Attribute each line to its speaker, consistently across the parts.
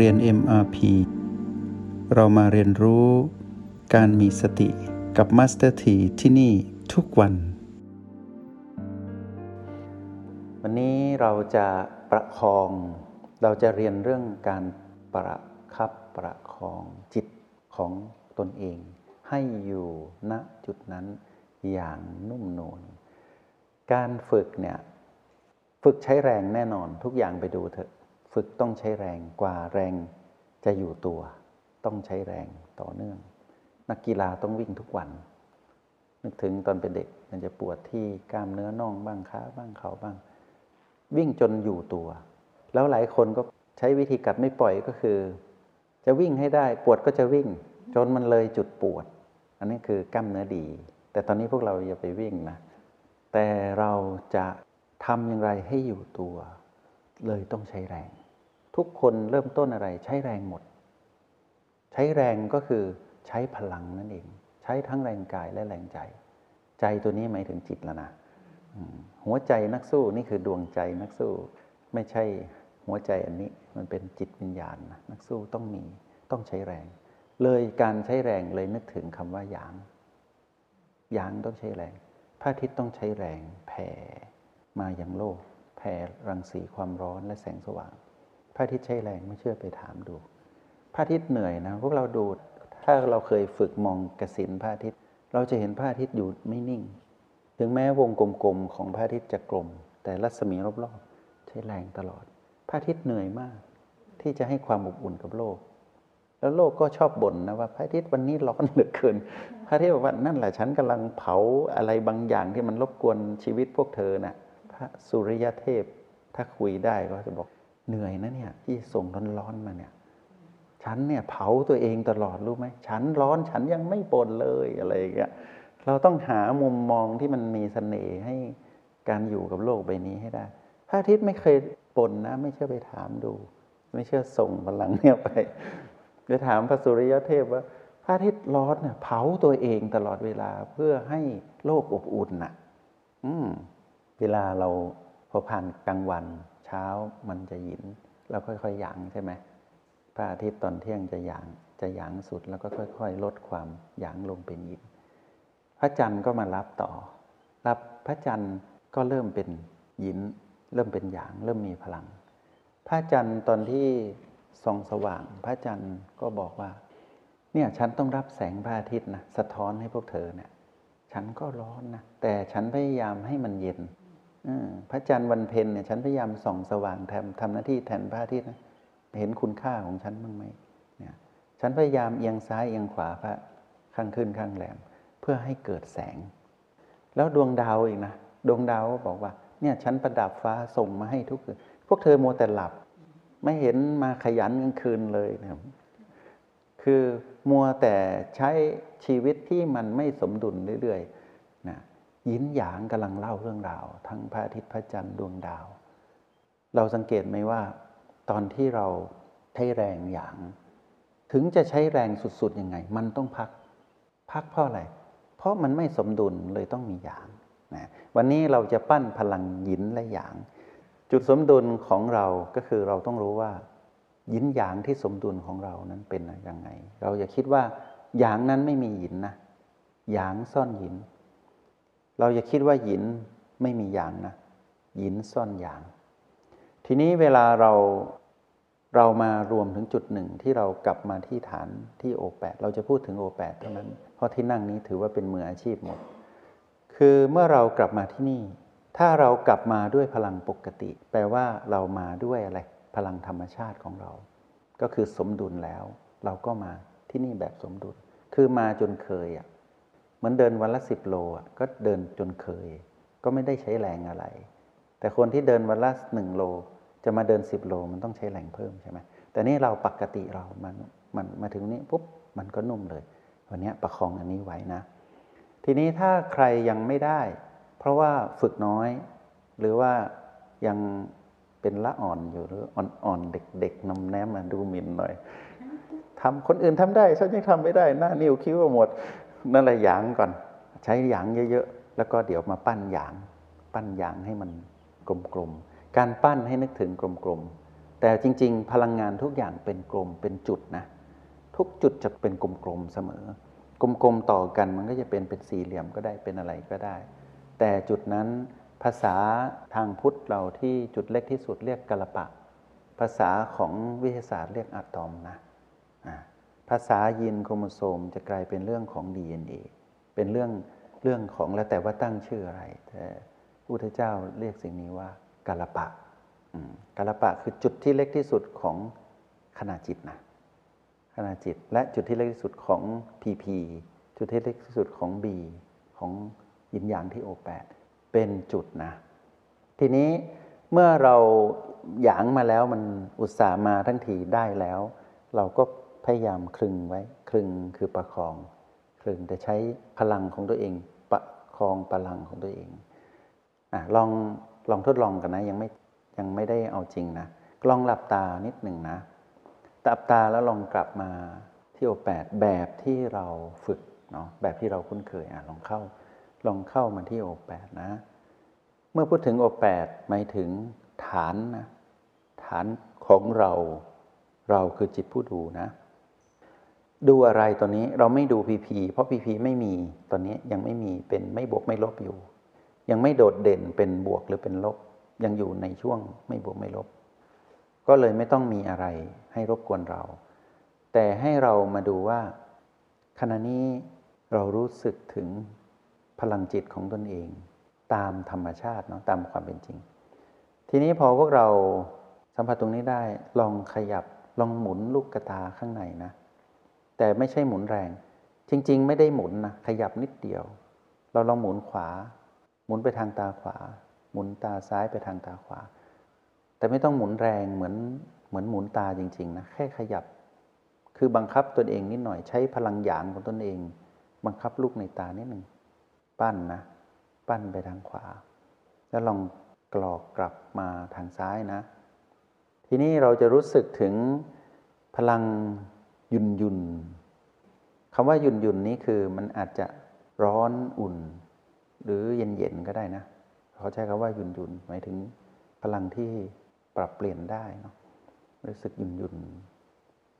Speaker 1: เรียน MRP เรามาเรียนรู้การมีสติกับ Master T ที่ที่นี่ทุกวัน วันนี้เราจะประคอง เราจะเรียนเรื่องการประคับประคองจิตของตนเอง ให้อยู่ณจุดนั้นอย่างนุ่มนวลการฝึกเนี่ย ฝึกใช้แรงแน่นอนทุกอย่างไปดูเถอะ ฝึกต้องใช้แรงกว่าแรงจะอยู่ตัว ต้องใช้แรงต่อเนื่อง นักกีฬาต้องวิ่งทุกวัน นึกถึงตอนเป็นเด็กมันจะปวดที่กล้ามเนื้อน่องบ้างขาบ้างเขาบ้าง วิ่งจนอยู่ตัว แล้วหลายคนก็ใช้วิธีกัดไม่ปล่อยก็คือ จะวิ่งให้ได้ปวดก็จะวิ่ง จนมันเลยจุดปวด อันนี้คือกล้ามเนื้อดี แต่ตอนนี้พวกเราอย่าไปวิ่งนะแต่เราจะทำอย่างไรให้อยู่ตัว เลยต้องใช้แรง ทุกคนเริ่มต้นอะไรใช้แรงหมด ใช้แรงก็คือใช้พลังนั่นเอง ใช้ทั้งแรงกายและแรงใจ ใจตัวนี้หมายถึงจิตแล้วนะหัวใจนักสู้นี่คือดวงใจนักสู้ ไม่ใช่หัวใจอันนี้มันเป็นจิตวิญญาณนะนักสู้ต้องมีต้องใช้แรง เลยการใช้แรงเลยนึกถึงคำว่าหยางหยางต้องใช้แรงพระอาทิตย์ต้องใช้แรงแผ่มาอย่างโลกแผ่รังสีความร้อนและแสงสว่าง พระอาทิตย์ใช้แรงไม่เชื่อไปถามดู พระอาทิตย์เหนื่อยนะพวกเราดูถ้าเราเคยฝึกมองกสินพระอาทิตย์ เราจะเห็นพระอาทิตย์อยู่ไม่นิ่ง ถึงแม้วงกลมๆของพระอาทิตย์จะกลม แต่รัศมีรอบๆใช้แรงตลอด พระอาทิตย์เหนื่อยมาก ที่จะให้ความอบอุ่นกับโลก แล้วโลกก็ชอบบ่นนะว่าพระอาทิตย์วันนี้ร้อนเหลือเกิน พระอาทิตย์บอกว่านั่นแหละฉันกำลังเผาอะไรบางอย่างที่มันรบกวนชีวิตพวกเธอนะ่ะพระสุริยเทพถ้าคุยได้ก็จะบอก เหนื่อยนะเนี่ยที่ส่งร้อนๆมาเนี่ย ฉันเนี่ยเผาตัวเองตลอดรู้ไหมฉันร้อนฉันยังไม่บ่นเลยอะไรอย่างเงี้ยเราต้องหามุมมองที่มันมีสเสน่ห์ให้การอยู่กับโลกใบนี้ให้ได้พระอาทิตย์ไม่เคยบ่นนะ ไม่เชื่อไปถามดู ไม่เชื่อส่งพลังเนี่ยไปไปถามพระสุริยเทพว่าพระอาทิตย์ร้อนเนี่ยเผาตัวเองตลอดเวลาเพื่อให้โลกอบอุ่นน่ะ อืม เวลาเราพอผ่านกลางวัน ช้ามันจะหยินเราค่อยๆหยางใช่ไหมพระอาทิตย์ตอนเที่ยงจะหยางจะหยางสุดแล้วก็ค่อย ๆ ลดความหยางลงเป็นหยิน พระจันทร์ก็มารับต่อ รับพระจันทร์ก็เริ่มเป็นหยิน เริ่มเป็นหยาง เริ่มมีพลัง พระจันทร์ตอนที่ส่องสว่าง พระจันทร์ก็บอกว่า เนี่ยฉันต้องรับแสงพระอาทิตย์นะสะท้อนให้พวกเธอเนี่ยฉันก็ร้อนนะแต่ฉันพยายามให้มันเย็น พระจันทร์วันเพ็ญเนี่ยฉันพยายามส่องสว่างแทำทำหน้าที่แทนพระอาทิตย์นะเห็นคุณค่าของฉันบ้างไหมเนี่ยฉันพยายามเอียงซ้ายเอียงขวาพระข้างขึ้นข้างแหลม เพื่อให้เกิดแสง แล้วดวงดาวอีกนะดวงดาวบอกว่าเนี่ยฉันประดับฟ้าส่งมาให้ทุกคืนพวกเธอโมแต่หลับ ไม่เห็นมาขยันกลางคืนเลยนะครับคือมัวแต่ใช้ชีวิตที่มันไม่สมดุลเรื่อยๆ ยินหยางกำลังเล่าเรื่องราว ทั้งพระอาทิตย์พระจันทร์ดวงดาว เราสังเกตไหมว่า ตอนที่เราใช้แรงอย่าง ถึงจะใช้แรงสุดๆยังไง มันต้องพัก พักเพราะอะไร เพราะมันไม่สมดุลเลยต้องมีอย่างนะวันนี้เราจะปั้นพลังยินและหยาง จุดสมดุลของเราก็คือเราต้องรู้ว่ายินหยางที่สมดุลของเรานั้นเป็นยังไง เราอย่าคิดว่าหยางนั้นไม่มีหยินนะหยางซ่อนหยิน เราอย่าคิดว่ายินไม่มีหยางนะยินซ่อนหยาง ทีนี้เวลาเราเรามารวมถึงจุดหนึ่งที่เรากลับมาที่ฐานที่โอแปดเราจะพูดถึงโอแปดเท่านั้น เพราะที่นั่งนี้ถือว่าเป็นมืออาชีพหมด คือเมื่อเรากลับมาที่นี่ ถ้าเรากลับมาด้วยพลังปกติ แปลว่าเรามาด้วยอะไร พลังธรรมชาติของเรา ก็คือสมดุลแล้ว เราก็มาที่นี่แบบสมดุล คือมาจนเคยอะ มือนเดินวันละสิบโลอะก็เดินจนเคย ก็ไม่ได้ใช้แรงอะไร แต่คนที่เดินวันละหนึ่งโล จะมาเดินสิบโลมันต้องใช้แรงเพิ่มใช่ไหมแต่นี่เราปกติเรามันมันมาถึงนี้ปุ๊บมันก็นุ่มเลย วันนี้ประคองอันนี้ไว้นะ ทีนี้ถ้าใครยังไม่ได้ เพราะว่าฝึกน้อย หรือว่ายังเป็นละอ่อนอยู่หรืออ่อนๆเด็กๆนมแนมมาดูหมิ่นหน่อยทำคนอื่นทำได้ฉันยังทำไม่ได้หน้านิ้วคิ้วหมด นั่นแหละหยางก่อน ใช้หยางเยอะๆ แล้วก็เดี๋ยวมาปั้นหยาง ปั้นหยางให้มันกลมๆ การปั้นให้นึกถึงกลมๆ แต่จริง ๆ พลังงานทุกอย่างเป็นกลมเป็นจุดนะ ทุกจุดจะเป็นกลมๆ เสมอ กลมๆ ต่อกันมันก็จะเป็นเป็นสี่เหลี่ยมก็ได้เป็นอะไรก็ได้ แต่จุดนั้นภาษาทางพุทธเราที่จุดเล็กที่สุดเรียกกะละปะ ภาษาของวิทยาศาสตร์เรียกอะตอมนะอ่า ภาษายีนโครโมโซมจะกลายเป็นเรื่องของ DNA เป็นเรื่องเรื่องของแล้วแต่ว่าตั้งชื่ออะไร แต่พระพุทธเจ้าเรียกสิ่งนี้ว่ากาลปะกาลปะคือจุดที่เล็กที่สุดของขณะจิตนะขณะจิต และจุดที่เล็กที่สุดของ PP จุดที่เล็กที่สุดของ B ของยินยางที่โอแปดเป็นจุดนะ ทีนี้เมื่อเราหยางมาแล้วมันอุตส่าห์มาทั้งทีได้แล้ว เราก็ พยายามคลึงไว้ คลึงคือประคอง คลึงแต่ใช้พลังของตัวเอง ประคองพลังของตัวเองอะลองลองทดลองกันนะ ยังไม่ยังไม่ได้เอาจริงนะลองหลับตานิดหนึ่งนะหลับตาแล้วลองกลับมาที่โอแปดแบบที่เราฝึกเนาะแบบที่เราคุ้นเคยอะลองเข้า ลองเข้ามาที่โอแปดนะ เมื่อพูดถึงโอแปดหมายถึงฐานนะฐานของเรา เราคือจิตผู้ดูนะ ดูอะไรตอนนี้เราไม่ดูพีพีเพราะพีพีไม่มีตอนนี้ยังไม่มีเป็นไม่บวกไม่ลบอยู่ ยังไม่โดดเด่นเป็นบวกหรือเป็นลบ ยังอยู่ในช่วงไม่บวกไม่ลบ ก็เลยไม่ต้องมีอะไรให้รบกวนเรา แต่ให้เรามาดูว่า ขณะนี้เรารู้สึกถึงพลังจิตของตนเอง ตามธรรมชาติเนาะตามความเป็นจริง ทีนี้พอพวกเราสัมผัสตรงนี้ได้ลองขยับลองหมุนลูกกระตาข้างในนะ แต่ไม่ใช่หมุนแรง จริง ๆ ไม่ได้หมุนนะขยับนิดเดียว เราลองหมุนขวา หมุนไปทางตาขวา หมุนตาซ้ายไปทางตาขวา แต่ไม่ต้องหมุนแรงเหมือนเหมือนหมุนตาจริง ๆ นะ แค่ขยับ คือบังคับตนเองนิดหน่อยใช้พลังหยางของตนเอง บังคับลูกในตานิดหนึ่งปั้นนะ ปั้นไปทางขวา แล้วลองกรอกกลับมาทางซ้ายนะ ทีนี้เราจะรู้สึกถึงพลัง ยุนยุนคำว่ายุนยุนนี้คือมันอาจจะร้อนอุ่น หรือเย็นเย็นก็ได้นะเขาใช้คำว่ายุนยุนหมายถึงพลังที่ปรับเปลี่ยนได้เนาะรู้สึกยุนยุน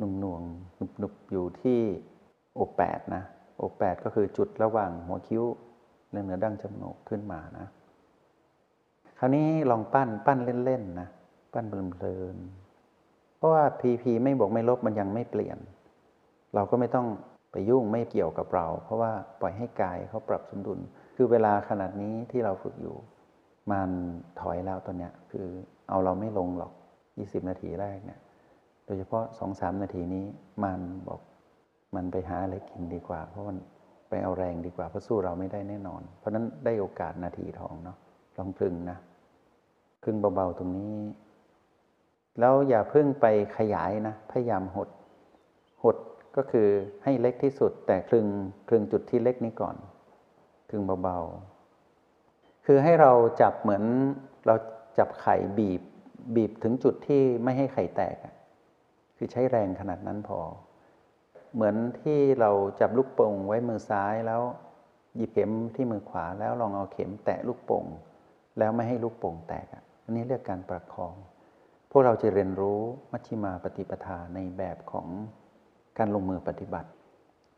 Speaker 1: นุ่มนวงหนุบหนุบอยู่ที่โอแปดนะโอแปดก็คือจุดระหว่างหัวคิ้วเรื่องเหนือดั้งจมูกขึ้นมานะคราวนี้ลองปั้นปั้นเล่นๆนะปั้นเพลินๆเพราะว่าพีพีไม่บวกไม่ลบมันยังไม่เปลี่ยน เราก็ไม่ต้องไปยุ่งไม่เกี่ยวกับเรา เพราะว่าปล่อยให้กายเขาปรับสมดุล คือเวลาขนาดนี้ที่เราฝึกอยู่ มันถอยแล้วตอนเนี้ยคือเอาเราไม่ลงหรอก 20 นาทีแรกเนี่ยโดยเฉพาะ 2-3 นาทีนี้มันบอกมันไปหาอะไรกินดีกว่า เพราะมันไปเอาแรงดีกว่าเพราะสู้เราไม่ได้แน่นอน เพราะนั้นได้โอกาสนาทีทองเนาะลองพึงนะพึงเบาๆตรงนี้ แล้วอย่าเพิ่งไปขยายนะ พยายามหดหด ก็คือให้เล็กที่สุด แต่คลึงคลึงจุดที่เล็กนี้ก่อนคลึงเบาๆ คือให้เราจับเหมือนเราจับไข่บีบ บีบถึงจุดที่ไม่ให้ไข่แตก คือใช้แรงขนาดนั้นพอ เหมือนที่เราจับลูกโป่งไว้มือซ้ายแล้ว หยิบเข็มที่มือขวาแล้วลองเอาเข็มแตะลูกโป่งแล้วไม่ให้ลูกโป่งแตกอะอันนี้เรียกการประคอง พวกเราจะเรียนรู้มัชฌิมาปฏิปทาในแบบของ การลงมือปฏิบัติ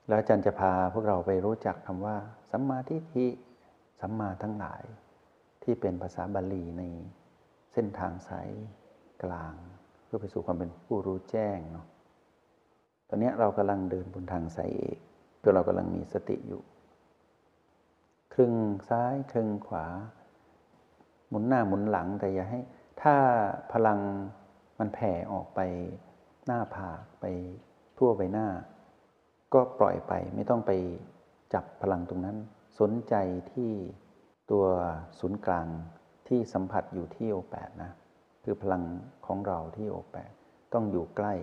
Speaker 1: แล้วอาจารย์จะพาพวกเราไปรู้จักคำว่า สัมมาทิฏฐิสัมมาทั้งหลาย ที่เป็นภาษาบาลีในเส้นทางสายกลาง เพื่อไปสู่ความเป็นผู้รู้แจ้งเนาะตอนนี้เรากำลังเดินบนทางสายเอกตัวเรากำลังมีสติอยู่ ครึ่งซ้ายครึ่งขวา หมุนหน้าหมุนหลังแต่อย่าให้ ถ้าพลังมันแผ่ออกไปหน้าผากไป ทั่วใบหน้า ก็ปล่อยไปไม่ต้องไปจับพลังตรงนั้น สนใจที่ตัวศูนย์กลางที่สัมผัสอยู่ที่โอแปดนะ คือพลังของเราที่โอแปดต้องอยู่ใกล้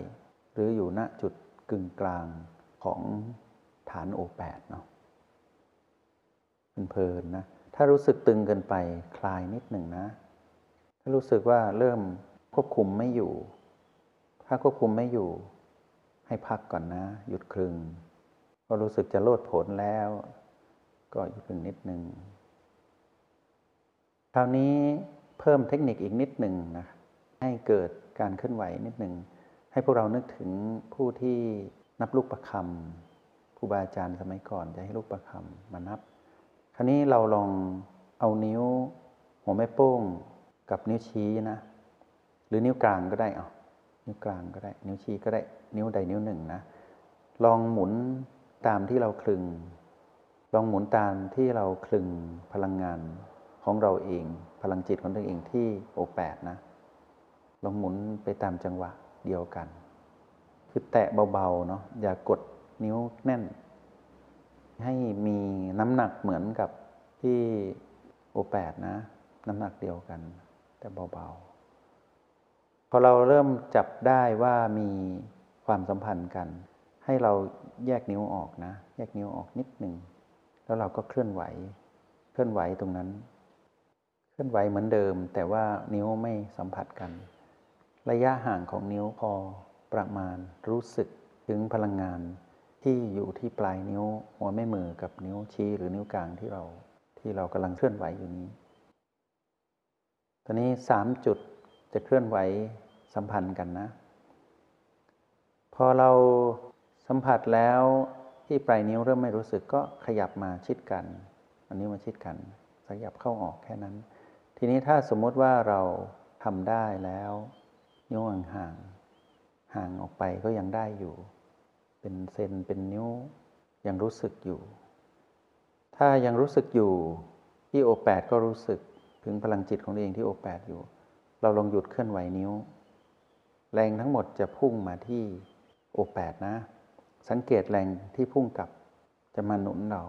Speaker 1: หรืออยู่ณจุดกึ่งกลางของฐานโอแปดเนาะเพลินๆนะ ถ้ารู้สึกตึงเกินไปคลายนิดหนึ่งนะ ถ้ารู้สึกว่าเริ่มควบคุมไม่อยู่ ถ้าควบคุมไม่อยู่ ให้พักก่อนนะ หยุดครึ่งพอรู้สึกจะโลดผลแล้ว ก็หยุดครึ่งนิดหนึ่งคราวนี้เพิ่มเทคนิคอีกนิดหนึ่งนะให้เกิดการเคลื่อนไหวนิดหนึ่งให้พวกเรานึกถึงผู้ที่นับลูกประคำครูบาอาจารย์สมัยก่อนจะให้ลูกประคำมานับ คราวนี้เราลองเอานิ้ว หัวแม่โป้งกับนิ้วชี้นะ หรือนิ้วกลางก็ได้เอา นิ้วกลางก็ได้ นิ้วชี้ก็ได้ นิ้วใดนิ้วหนึ่งนะ ลองหมุนตามที่เราคลึง ลองหมุนตามที่เราคลึงพลังงานของเราเอง พลังจิตของตัวเองที่โอแปดนะ ลองหมุนไปตามจังหวะเดียวกัน คือแตะเบาๆเนาะ อย่ากดนิ้วแน่น ให้มีน้ำหนักเหมือนกับที่โอแปดนะ น้ำหนักเดียวกัน แต่เบาๆ พอเราเริ่มจับได้ว่ามีความสัมพันธ์กัน ให้เราแยกนิ้วออกนะ แยกนิ้วออกนิดหนึ่งแล้วเราก็เคลื่อนไหว เคลื่อนไหวตรงนั้น เคลื่อนไหวเหมือนเดิม แต่ว่านิ้วไม่สัมผัสกัน ระยะห่างของนิ้วพอประมาณรู้สึกถึงพลังงานที่อยู่ที่ปลายนิ้ว หัวแม่มือกับนิ้วชี้หรือนิ้วกลางที่เราที่เรากำลังเคลื่อนไหวอยู่นี้ ตอนนี้สามจุด จะเคลื่อนไหวสัมพันธ์กันนะ พอเราสัมผัสแล้วที่ปลายนิ้วเริ่มไม่รู้สึกก็ขยับมาชิดกัน อันนี้มาชิดกัน ขยับเข้าออกแค่นั้น ทีนี้ถ้าสมมติว่าเราทำได้แล้วนิ้วห่างๆห่างออกไปก็ยังได้อยู่ เป็นเซนเป็นนิ้วยังรู้สึกอยู่ ถ้ายังรู้สึกอยู่ที่โอแปดก็รู้สึกถึงพลังจิตของตัวเองที่โอแปดอยู่ เราลองหยุดเคลื่อนไหวนิ้ว แรงทั้งหมดจะพุ่งมาที่โอแปดนะ สังเกตแรงที่พุ่งกลับจะมาหนุนเรา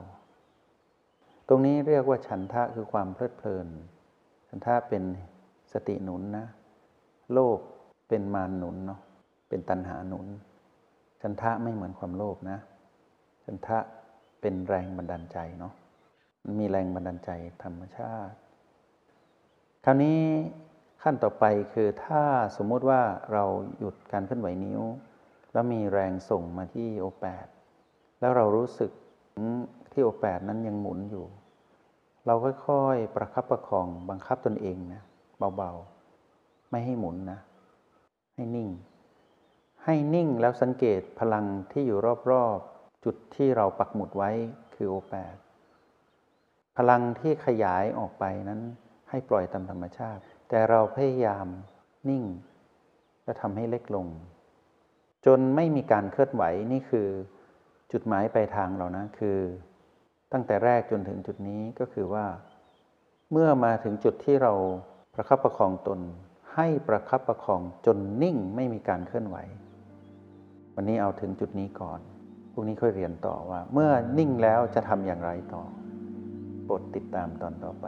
Speaker 1: ตรงนี้เรียกว่าฉันทะคือความเพลิดเพลิน ฉันทะเป็นสติหนุนนะ โลภเป็นมารหนุนเนาะเป็นตัณหาหนุน ฉันทะไม่เหมือนความโลภนะ ฉันทะเป็นแรงบันดาลใจเนาะมันมีแรงบันดาลใจธรรมชาติ คราวนี้ ขั้นต่อไปคือถ้าสมมุติว่าเราหยุดการเคลื่อนไหวนิ้ว แล้วมีแรงส่งมาที่โอแปดแล้วเรารู้สึกที่โอแปดนั้นยังหมุนอยู่ เราค่อยๆประคับประคองบังคับตนเองนะเบาๆ ไม่ให้หมุนนะ ให้นิ่ง ให้นิ่งแล้วสังเกตพลังที่อยู่รอบๆ จุดที่เราปักหมุดไว้คือโอแปดพลังที่ขยายออกไปนั้นให้ปล่อยตามธรรมชาติ แต่เราพยายามนิ่ง และทำให้เล็กลง จนไม่มีการเคลื่อนไหวนี่คือจุดหมายปลายทางเรานะคือ ตั้งแต่แรกจนถึงจุดนี้ก็คือว่า เมื่อมาถึงจุดที่เราประคับประคองตน ให้ประคับประคองจนนิ่งไม่มีการเคลื่อนไหว วันนี้เอาถึงจุดนี้ก่อนพรุ่งนี้ค่อยเรียนต่อว่า เมื่อนิ่งแล้วจะทำอย่างไรต่อโปรดติดตามตอนต่อไป